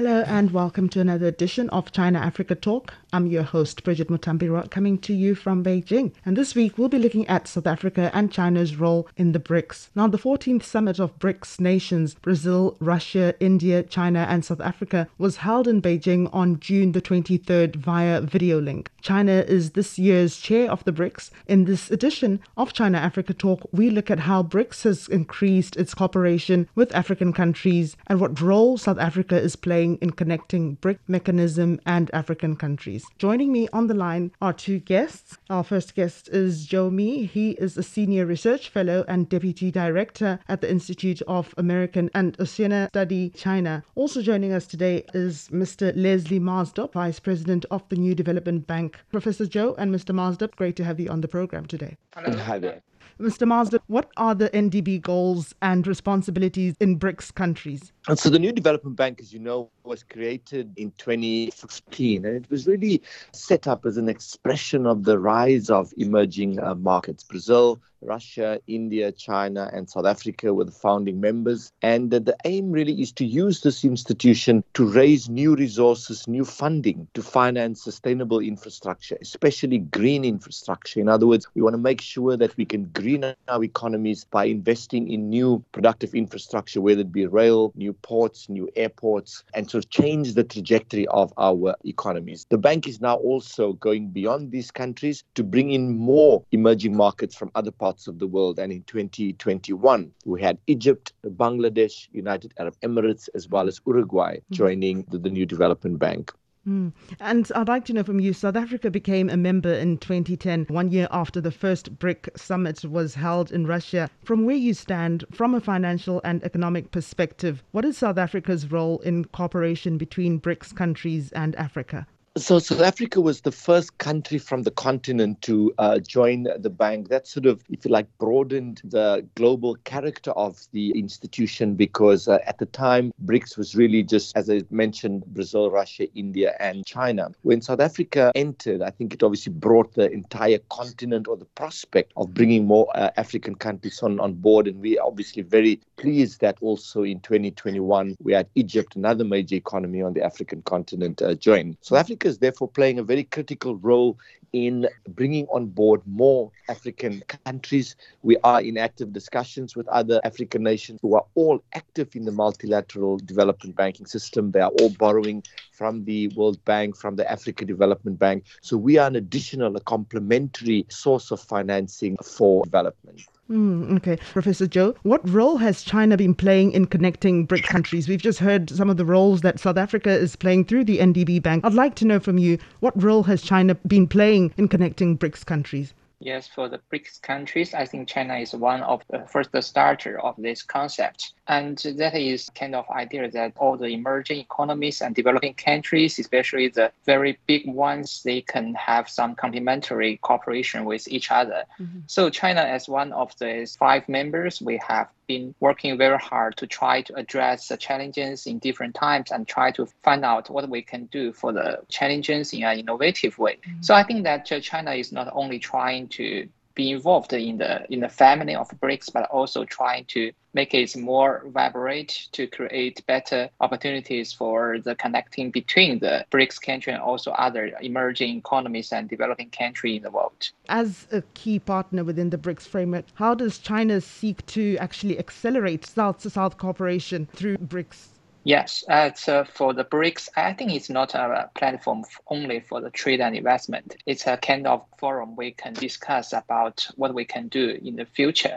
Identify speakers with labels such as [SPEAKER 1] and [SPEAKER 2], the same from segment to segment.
[SPEAKER 1] Hello and welcome to another edition of China Africa Talk. I'm your host, Bridget Mutambiro, coming to you from Beijing. And this week we'll be looking at South Africa and China's role in the BRICS. Now, the 14th summit of BRICS nations, Brazil, Russia, India, China, and South Africa, was held in Beijing on June the 23rd via video link. China is this year's chair of the BRICS. In this edition of China Africa Talk, we look at how BRICS has increased its cooperation with African countries and what role South Africa is playing in connecting BRIC mechanism and African countries. Joining me on the line are two guests. Our first guest is Zhou Mi. He is a senior research fellow and deputy director at the Institute of American and Oceania Study China. Also joining us today is Mr. Leslie Maasdorp, vice president of the New Development Bank. Professor Joe and Mr. Maasdorp, great to have you on the program today. Hello.
[SPEAKER 2] Hi there.
[SPEAKER 1] Mr. Maasdorp, what are the NDB goals and responsibilities in BRICS countries?
[SPEAKER 2] And so the New Development Bank, as you know, was created in 2015, and it was really set up as an expression of the rise of emerging uh, markets. Brazil, Russia, India, China, and South Africa were the founding members. And uh, the aim really is to use this institution to raise new resources, new funding to finance sustainable infrastructure, especially green infrastructure. In other words, we want to make sure that we can green our economies by investing in new productive infrastructure, whether it be rail, new ports, new airports, and sort of change the trajectory of our economies. The bank is now also going beyond these countries to bring in more emerging markets from other parts of the world. And in 2021, we had Egypt, Bangladesh, United Arab Emirates, as well as Uruguay mm-hmm. joining the, the new development bank.
[SPEAKER 1] Mm. And I'd like to know from you South Africa became a member in 2010, one year after the first BRIC summit was held in Russia. From where you stand, from a financial and economic perspective, what is South Africa's role in cooperation between BRICS countries and Africa?
[SPEAKER 2] So South Africa was the first country from the continent to uh, join the bank. That sort of, if you like, broadened the global character of the institution because uh, at the time, BRICS was really just, as I mentioned, Brazil, Russia, India, and China. When South Africa entered, I think it obviously brought the entire continent or the prospect of bringing more uh, African countries on, on board. And we are obviously very pleased that also in 2021, we had Egypt, another major economy on the African continent, uh, join. South Africa is therefore playing a very critical role in bringing on board more African countries. We are in active discussions with other African nations who are all active in the multilateral development banking system. They are all borrowing from the World Bank, from the Africa Development Bank. So we are an additional, a complementary source of financing for development.
[SPEAKER 1] Mm, okay. Professor Zhou, what role has China been playing in connecting BRIC countries? We've just heard some of the roles that South Africa is playing through the NDB Bank. I'd like to know from you, what role has China been playing in connecting BRICS countries?
[SPEAKER 3] Yes, for the BRICS countries, I think China is one of the first starter of this concept. And that is kind of idea that all the emerging economies and developing countries, especially the very big ones, they can have some complementary cooperation with each other. Mm-hmm. So China, as one of the five members, we have been working very hard to try to address the challenges in different times and try to find out what we can do for the challenges in an innovative way. Mm-hmm. So I think that China is not only trying to be involved in the in the family of BRICS, but also trying to make it more vibrant to create better opportunities for the connecting between the BRICS country and also other emerging economies and developing countries in the world.
[SPEAKER 1] As a key partner within the BRICS framework, how does China seek to actually accelerate South to South cooperation through BRICS?
[SPEAKER 3] Yes, uh, so for the BRICS, I think it's not a platform only for the trade and investment. It's a kind of forum we can discuss about what we can do in the future.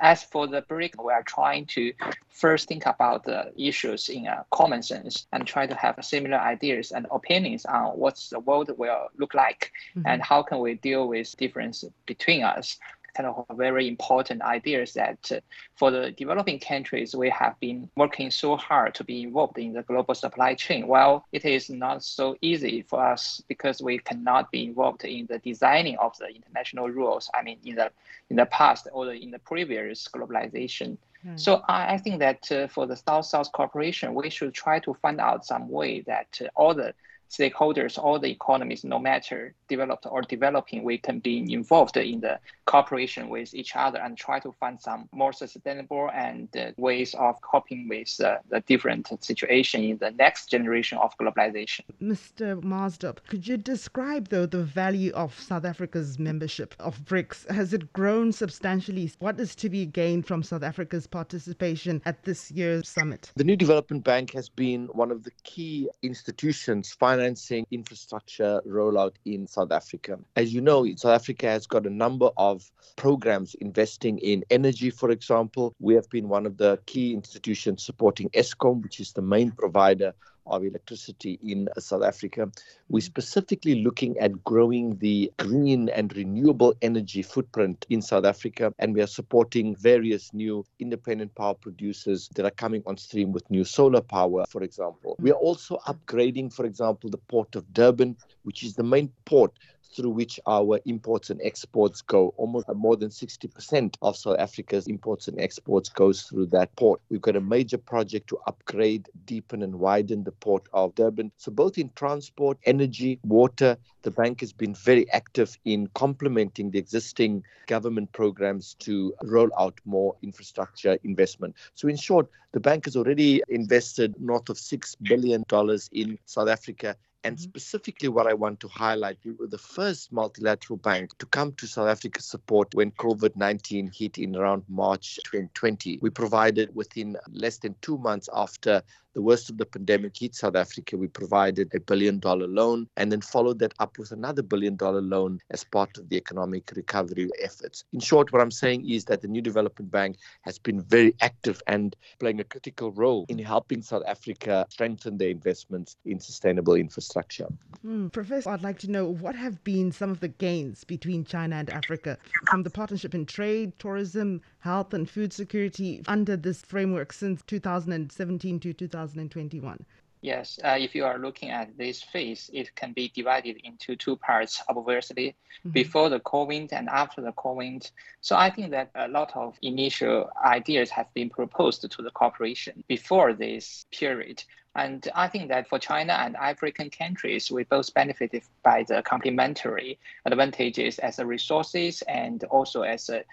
[SPEAKER 3] As for the BRIC, we are trying to first think about the issues in a common sense and try to have similar ideas and opinions on what the world will look like mm-hmm. and how can we deal with difference between us kind of a very important idea is that uh, for the developing countries, we have been working so hard to be involved in the global supply chain. Well, it is not so easy for us because we cannot be involved in the designing of the international rules. I mean, in the in the past or in the previous globalization. Hmm. So I, I, think that uh, for the South-South cooperation, we should try to find out some way that uh, all the stakeholders, all the economies, no matter developed or developing, we can be involved in the cooperation with each other and try to find some more sustainable and uh, ways of coping with uh, the different situation in the next generation of globalization.
[SPEAKER 1] Mr. Maasdorp, could you describe though the value of South Africa's membership of BRICS? Has it grown substantially? What is to be gained from South Africa's participation at this year's summit?
[SPEAKER 2] The New Development Bank has been one of the key institutions financing infrastructure rollout in South Africa. As you know, South Africa has got a number of programs investing in energy, for example. We have been one of the key institutions supporting Eskom, which is the main provider of electricity in South Africa. We're mm. specifically looking at growing the green and renewable energy footprint in South Africa, and we are supporting various new independent power producers that are coming on stream with new solar power, for example. Mm. We are also upgrading, for example, the port of Durban, which is the main port through which our imports and exports go. Almost more than 60% of South Africa's imports and exports goes through that port. We've got a major project to upgrade, deepen and widen the port of Durban. So both in transport, energy, water, the bank has been very active in complementing the existing government programs to roll out more infrastructure investment. So in short, the bank has already invested north of $6 billion in South Africa and mm-hmm. specifically, what I want to highlight, we were the first multilateral bank to come to South Africa's support when COVID 19 hit in around March 2020. We provided within less than two months after the worst of the pandemic hit South Africa, we provided a billion dollar loan and then followed that up with another billion dollar loan as part of the economic recovery efforts. In short, what I'm saying is that the New Development Bank has been very active and playing a critical role in helping South Africa strengthen their investments in sustainable infrastructure.
[SPEAKER 1] Mm, Professor, I'd like to know what have been some of the gains between China and Africa from the partnership in trade, tourism, health, and food security under this framework since 2017 to 2021?
[SPEAKER 3] Yes, uh, if you are looking at this phase, it can be divided into two parts, obviously, mm-hmm. before the COVID and after the COVID. So I think that a lot of initial ideas have been proposed to the corporation before this period. And I think that for China and African countries, we both benefited by the complementary advantages as a resources and also as a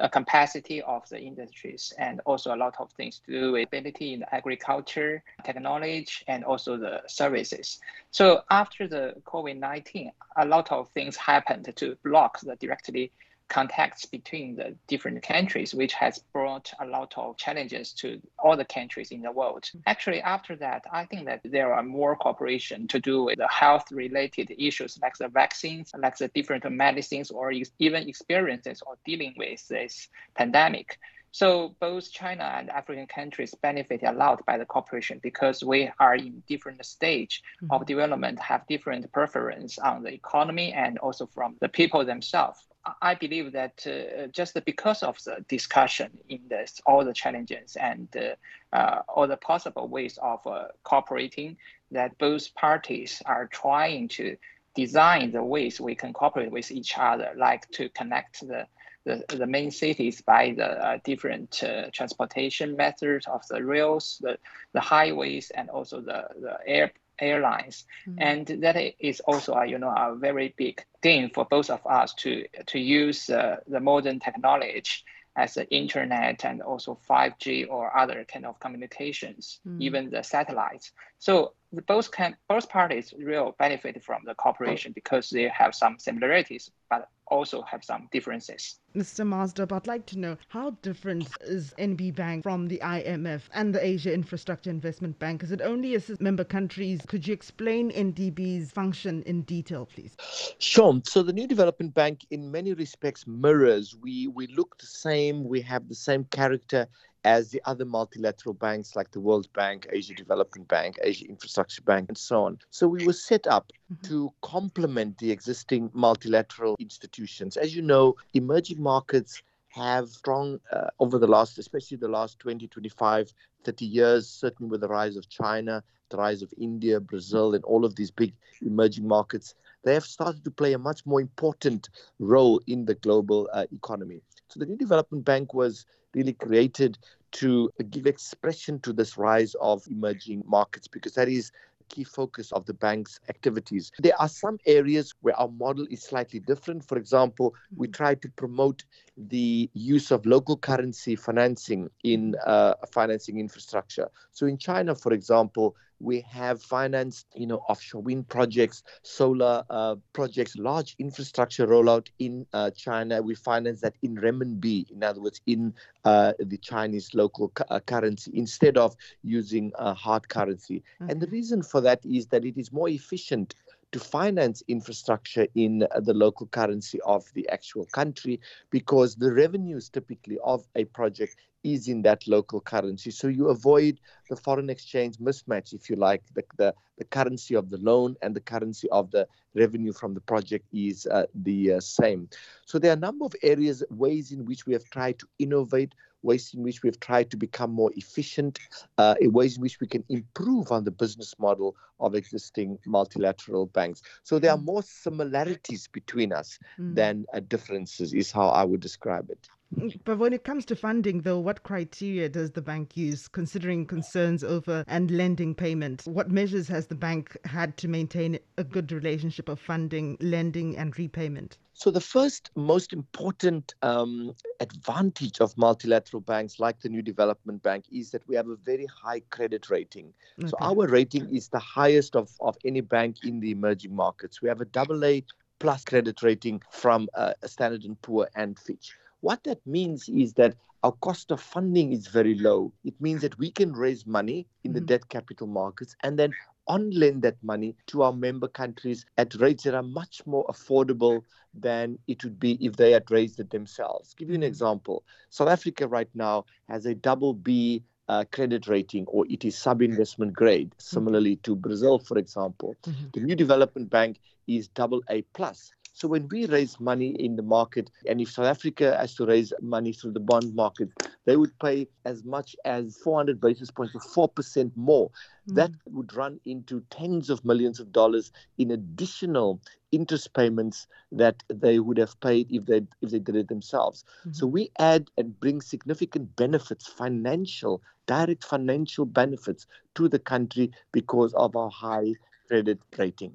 [SPEAKER 3] a capacity of the industries and also a lot of things to do with ability in agriculture, technology, and also the services. So after the COVID-19, a lot of things happened to block the directly contacts between the different countries, which has brought a lot of challenges to all the countries in the world. Actually, after that, I think that there are more cooperation to do with the health related issues like the vaccines, like the different medicines, or even experiences or dealing with this pandemic. So both China and African countries benefit a lot by the cooperation because we are in different stage mm-hmm. of development, have different preference on the economy and also from the people themselves. I believe that uh, just because of the discussion in this, all the challenges and uh, uh, all the possible ways of uh, cooperating, that both parties are trying to design the ways we can cooperate with each other, like to connect the the, the main cities by the uh, different uh, transportation methods of the rails, the, the highways, and also the, the air airlines, mm-hmm. and that is also a, you know a very big thing for both of us to to use uh, the modern technology as the internet and also 5G or other kind of communications, mm. even the satellites. So both can both parties will benefit from the cooperation because they have some similarities, but also have some differences.
[SPEAKER 1] Mr. Maasdorp, I'd like to know how different is NB Bank from the IMF and the Asia Infrastructure Investment Bank? Is it only assist member countries? Could you explain NDB's function in detail, please?
[SPEAKER 2] Sure. So the New Development Bank, in many respects, mirrors. We we look the same. We have the same character as the other multilateral banks like the World Bank, Asia Development Bank, Asia Infrastructure Bank, and so on. So we were set up mm-hmm. to complement the existing multilateral institutions. As you know, emerging markets have strong uh, over the last, especially the last 20, 25, 30 years, certainly with the rise of China, the rise of India, Brazil, and all of these big emerging markets, they have started to play a much more important role in the global uh, economy. So the New Development Bank was really created to give expression to this rise of emerging markets because that is a key focus of the bank's activities. There are some areas where our model is slightly different. For example, we mm-hmm. try to promote the use of local currency financing in uh, financing infrastructure. So in China, for example, we have financed, you know, offshore wind projects, solar uh, projects, large infrastructure rollout in uh, China. We finance that in renminbi, in other words, in uh, the Chinese local cu- uh, currency instead of using hard currency. Mm-hmm. And the reason for that is that it is more efficient to finance infrastructure in the local currency of the actual country because the revenues typically of a project is in that local currency. So you avoid the foreign exchange mismatch, if you like, the, the, the currency of the loan and the currency of the revenue from the project is uh, the uh, same. So there are a number of areas, ways in which we have tried to innovate, ways in which we've tried to become more efficient, uh, ways in which we can improve on the business model of existing multilateral banks. So there are mm. more similarities between us mm. than uh, differences, is how I would describe it.
[SPEAKER 1] But when it comes to funding, though, what criteria does the bank use considering concerns over and lending payment? What measures has the bank had to maintain a good relationship of funding, lending, and repayment?
[SPEAKER 2] So, the first most important um, advantage of multilateral banks like the New Development Bank is that we have a very high credit rating. Okay. So, our rating is the highest of, of any bank in the emerging markets. We have a double A plus credit rating from uh, Standard and Poor and Fitch. What that means is that our cost of funding is very low. It means that we can raise money in the mm-hmm. debt capital markets and then on lend that money to our member countries at rates that are much more affordable than it would be if they had raised it themselves. Give you an mm-hmm. example. South Africa right now has a double B uh, credit rating or it is sub-investment grade mm-hmm. similarly to brazil for example mm-hmm. the new development bank is double a plus so when we raise money in the market, and if South Africa has to raise money through the bond market, they would pay as much as 400 basis points or 4% more. Mm-hmm. That would run into tens of millions of dollars in additional interest payments that they would have paid if they if they did it themselves. Mm-hmm. So we add and bring significant benefits, financial, direct financial benefits to the country because of our high credit rating.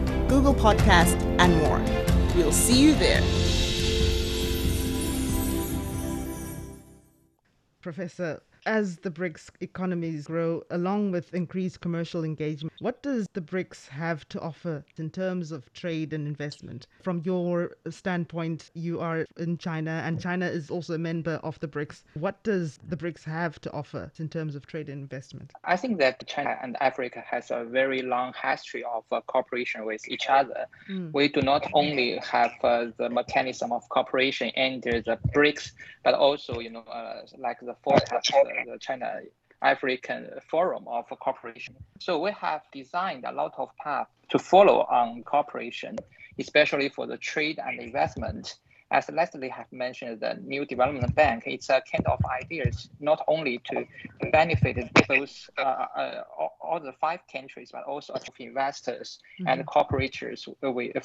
[SPEAKER 4] Google Podcast, and more. We'll see you there.
[SPEAKER 1] Professor as the BRICS economies grow, along with increased commercial engagement, what does the BRICS have to offer in terms of trade and investment? From your standpoint, you are in China, and China is also a member of the BRICS. What does the BRICS have to offer in terms of trade and investment?
[SPEAKER 3] I think that China and Africa has a very long history of uh, cooperation with each other. Mm. We do not only have uh, the mechanism of cooperation under the BRICS, but also, you know, uh, like the fourth the China African Forum of Cooperation. So we have designed a lot of paths to follow on cooperation, especially for the trade and investment. As Leslie have mentioned, the new development bank, it's a kind of ideas not only to benefit those uh, uh, all the five countries, but also of investors mm-hmm. and cooperators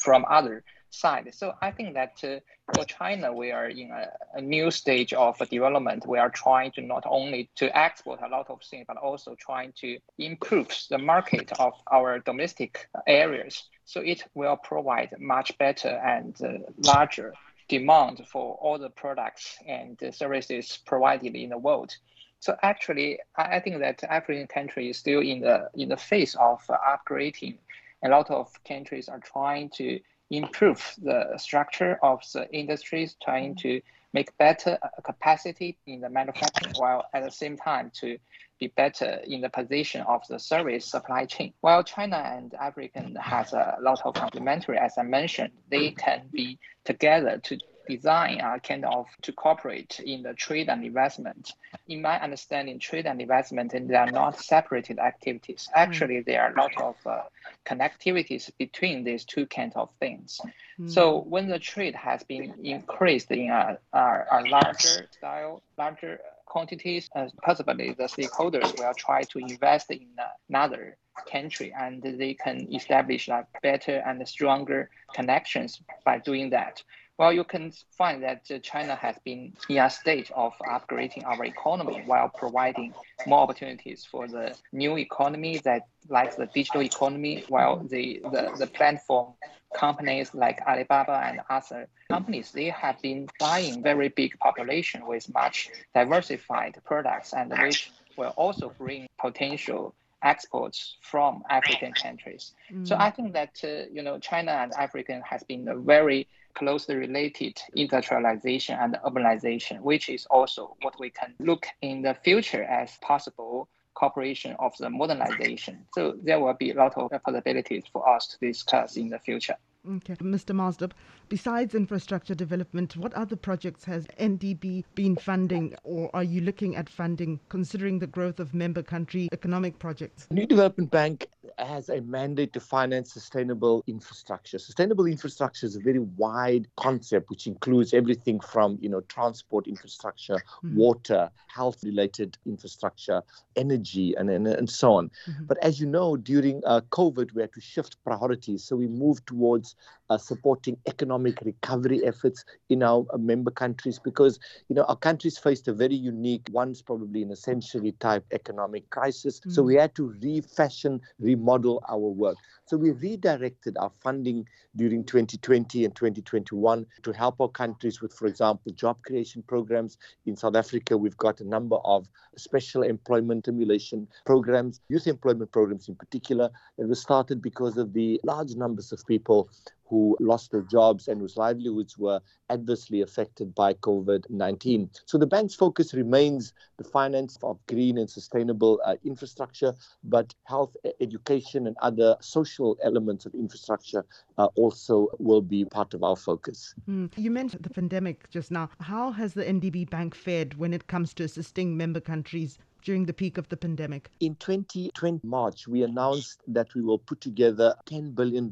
[SPEAKER 3] from other side. So I think that uh, for China, we are in a, a, new stage of development. We are trying to not only to export a lot of things, but also trying to improve the market of our domestic areas. So it will provide much better and uh, larger demand for all the products and services provided in the world. So actually, I think that African country is still in the in the phase of upgrading. A lot of countries are trying to improve the structure of the industries, trying to make better capacity in the manufacturing, while at the same time to be better in the position of the service supply chain. While China and African has a lot of complementary, as I mentioned, they can be together to design are kind of to cooperate in the trade and investment. In my understanding, trade and investment and they are not separated activities. Actually, there are a lot of uh, connectivities between these two kinds of things. Mm. So when the trade has been increased in a, a, a larger style, larger quantities, uh, possibly the stakeholders will try to invest in another country and they can establish like better and stronger connections by doing that. Well, you can find that China has been in a stage of upgrading our economy while providing more opportunities for the new economy that like the digital economy, while the, the, the platform companies like Alibaba and other companies, they have been buying very big population with much diversified products and which will also bring potential exports from African countries. Mm. So I think that uh, you know China and African has been a very closely related industrialization and urbanization, which is also what we can look in the future as possible cooperation of the modernization. So there will be a lot of possibilities for us to discuss in the future.
[SPEAKER 1] Okay. Mr. Maasdorp, besides infrastructure development, what other projects has NDB been funding or are you looking at funding considering the growth of member country economic projects?
[SPEAKER 2] New Development Bank has a mandate to finance sustainable infrastructure. Sustainable infrastructure is a very wide concept which includes everything from, you know, transport infrastructure, mm-hmm. water, health related infrastructure, energy and, and, and so on. Mm-hmm. But as you know, during uh, COVID, we had to shift priorities. So we moved towards uh, supporting economic recovery efforts in our uh, member countries because you know our countries faced a very unique, once probably in a century type economic crisis. Mm. So we had to refashion, remodel our work. So we redirected our funding during 2020 and 2021 to help our countries with, for example, job creation programs. In South Africa, we've got a number of special employment stimulation programs, youth employment programs in particular, that was started because of the large numbers of people who lost their jobs and whose livelihoods were adversely affected by COVID 19. So the bank's focus remains the finance of green and sustainable uh, infrastructure, but health, education, and other social elements of infrastructure uh, also will be part of our focus.
[SPEAKER 1] Mm. You mentioned the pandemic just now. How has the NDB Bank fared when it comes to assisting member countries during the peak of the pandemic?
[SPEAKER 2] In 2020 March, we announced that we will put together a $10 billion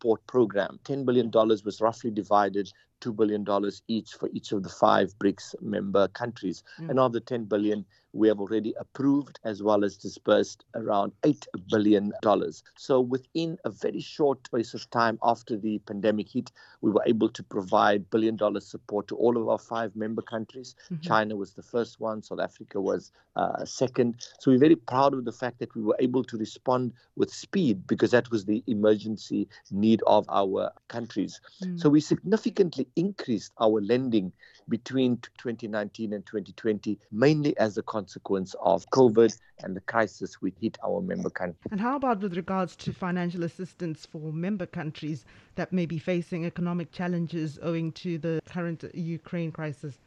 [SPEAKER 2] port program. $10 billion was roughly divided $2 billion each for each of the five BRICS member countries. Mm. And of the 10 billion, we have already approved as well as disbursed around $8 billion. So within a very short space of time after the pandemic hit, we were able to provide billion dollar support to all of our five member countries. Mm-hmm. China was the first one, South Africa was uh, second. So we're very proud of the fact that we were able to respond with speed because that was the emergency need of our countries. Mm. So we significantly increased our lending between 2019 and 2020, mainly as a consequence of COVID and the crisis which hit our member countries.
[SPEAKER 1] And how about with regards to financial assistance for member countries that may be facing economic challenges owing to the current Ukraine crisis?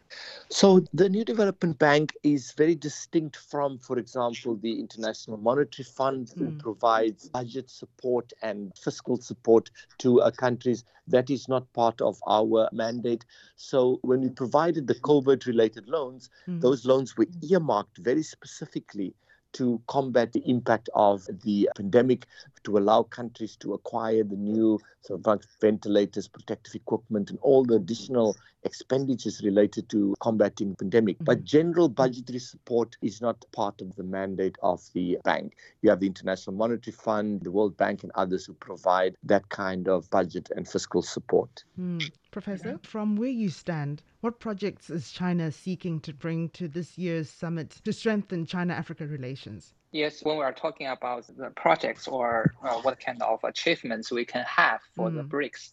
[SPEAKER 2] So the New Development Bank is very distinct from, for example, the International Monetary Fund, who mm. provides budget support and fiscal support to uh, countries. That is not part of our mandate. So when we provided the COVID-related loans, mm. those loans were earmarked very specifically to combat the impact of the pandemic, to allow countries to acquire the new sort of ventilators, protective equipment, and all the additional expenditures related to combating the pandemic. Mm-hmm. But general budgetary support is not part of the mandate of the bank. You have the International Monetary Fund, the World Bank, and others who provide that kind of budget and fiscal support.
[SPEAKER 1] Mm. Professor, from where you stand, what projects is China seeking to bring to this year's summit to strengthen China Africa relations?
[SPEAKER 3] Yes, when we are talking about the projects or uh, what kind of achievements we can have for mm. the BRICS,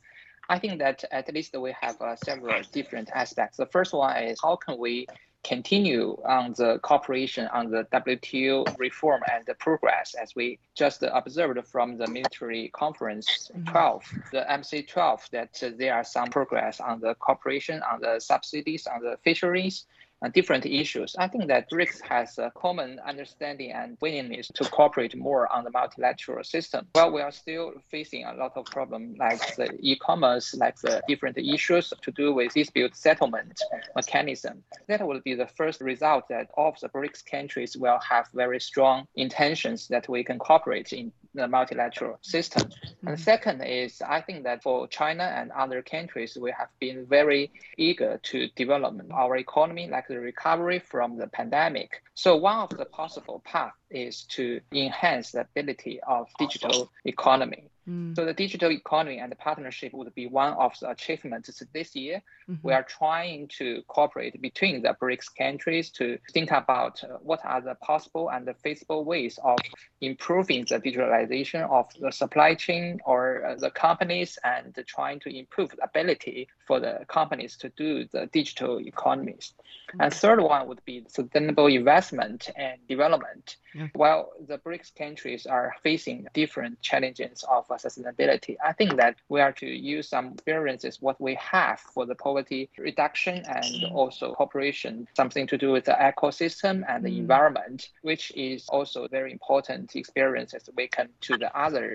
[SPEAKER 3] I think that at least we have uh, several different aspects. The first one is how can we continue on the cooperation on the WTO reform and the progress as we just observed from the ministerial conference 12, the MC 12, that there are some progress on the cooperation, on the subsidies, on the fisheries, uh, Uh, different issues. I think that BRICS has a common understanding and willingness to cooperate more on the multilateral system. Well, we are still facing a lot of problems like the e-commerce, like the different issues to do with dispute settlement mechanism. That will be the first result that all of the BRICS countries will have very strong intentions that we can cooperate in the multilateral system. Mm-hmm. And second is, I think that for China and other countries, we have been very eager to develop our economy, like the recovery from the pandemic. So one of the possible paths is to enhance the ability of digital economy. Mm. So the digital economy and the partnership would be one of the achievements this year. Mm-hmm. We are trying to cooperate between the BRICS countries to think about uh, what are the possible and the feasible ways of improving the digitalization of the supply chain or uh, the companies and trying to improve the ability for the companies to do the digital economies. Mm-hmm. And third one would be sustainable investment and development. While the BRICS countries are facing different challenges of sustainability, I think that we are to use some experiences what we have for the poverty reduction and also cooperation, something to do with the ecosystem and the mm. environment, which is also very important experiences we can to the other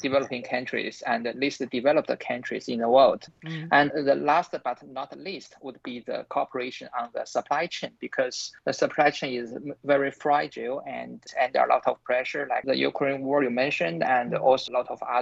[SPEAKER 3] developing countries and at least the developed countries in the world. Mm. And the last but not least would be the cooperation on the supply chain because the supply chain is very fragile and and a lot of pressure, like the Ukraine war you mentioned, and also a lot of other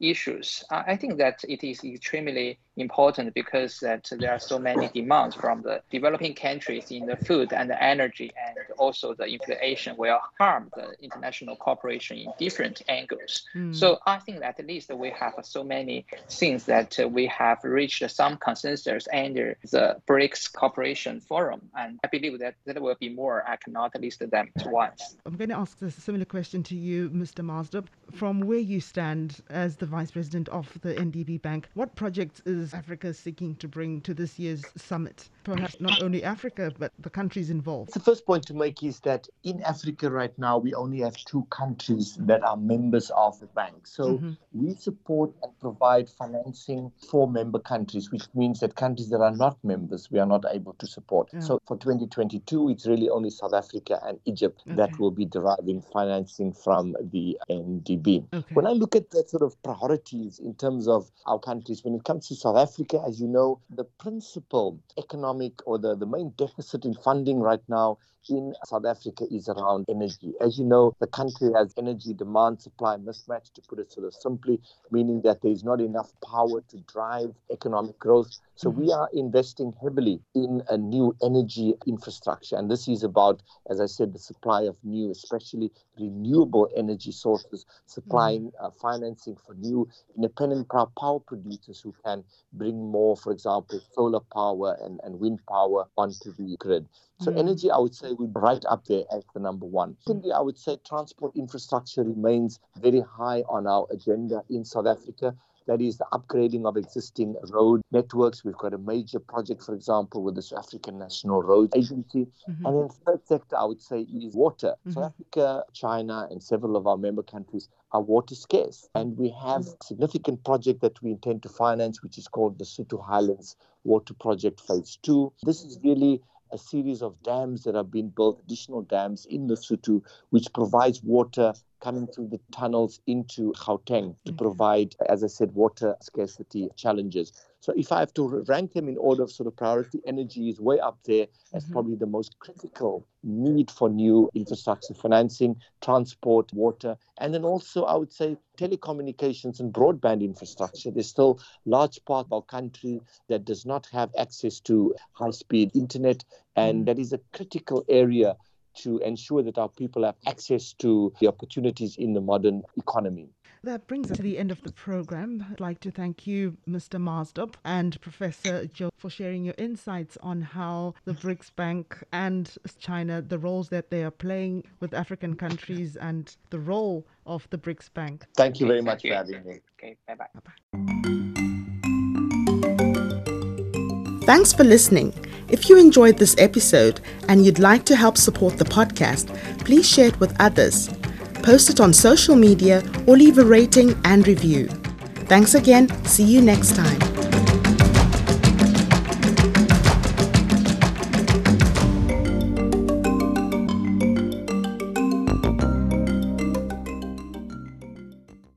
[SPEAKER 3] issues. Uh, I think that it is extremely important because that there are so many demands from the developing countries in the food and the energy and also the inflation will harm the international cooperation in different angles. Mm. So I think that at least we have so many things that we have reached some consensus under the BRICS Cooperation Forum. And I believe that there will be more. I cannot list them at once.
[SPEAKER 1] I'm going to ask a similar question to you, Mr. Maasdorp. From where you stand as the Vice President of the NDB Bank, what projects is is Africa seeking to bring to this year's summit? Perhaps not only Africa, but the countries involved.
[SPEAKER 2] The first point to make is that in Africa right now, we only have two countries that are members of the bank. So mm-hmm. we support and provide financing for member countries, which means that countries that are not members, we are not able to support. Yeah. So for 2022, it's really only South Africa and Egypt okay. that will be deriving financing from the NDB. Okay. When I look at the sort of priorities in terms of our countries, when it comes to South Africa, as you know, the principal economic or the, the main deficit in funding right now in South Africa is around energy. As you know, the country has energy demand supply mismatch, to put it sort of simply, meaning that there is not enough power to drive economic growth. So we mm-hmm. are investing heavily in a new energy infrastructure. And this is about, as I said, the supply of new, especially renewable energy sources, supplying mm-hmm. uh, financing for new independent power producers who can bring more, for example, solar power and, and wind power onto the grid. So mm. energy, I would say, would be right up there as the number one. Secondly, I would say transport infrastructure remains very high on our agenda in South Africa. That is the upgrading of existing road networks. We've got a major project, for example, with the South African National Road Agency. Mm-hmm. And then third sector, I would say, is water. Mm-hmm. South Africa, China, and several of our member countries are water scarce. And we have a significant project that we intend to finance, which is called the Lesotho Highlands Water Project Phase 2. This is really a series of dams that have been built, additional dams in Lesotho, which provides water coming through the tunnels into Gauteng to provide, as I said, water scarcity challenges. So if I have to rank them in order of sort of priority, energy is way up there as mm-hmm. probably the most critical need for new infrastructure financing, transport, water, and then also I would say telecommunications and broadband infrastructure. There's still large part of our country that does not have access to high-speed internet, and mm-hmm. that is a critical area to ensure that our people have access to the opportunities in the modern economy.
[SPEAKER 1] That brings us to the end of the program. I'd like to thank you, Mr. Maasdorp, and Professor Zhou, for sharing your insights on how the BRICS Bank and China, the roles that they are playing with African countries, and the role of the BRICS Bank.
[SPEAKER 2] Thank you very much for having me.
[SPEAKER 3] Okay, bye bye.
[SPEAKER 1] Bye bye. Thanks for listening. If you enjoyed this episode and you'd like to help support the podcast, please share it with others. Post it on social media or leave a rating and review. Thanks again. See you next time.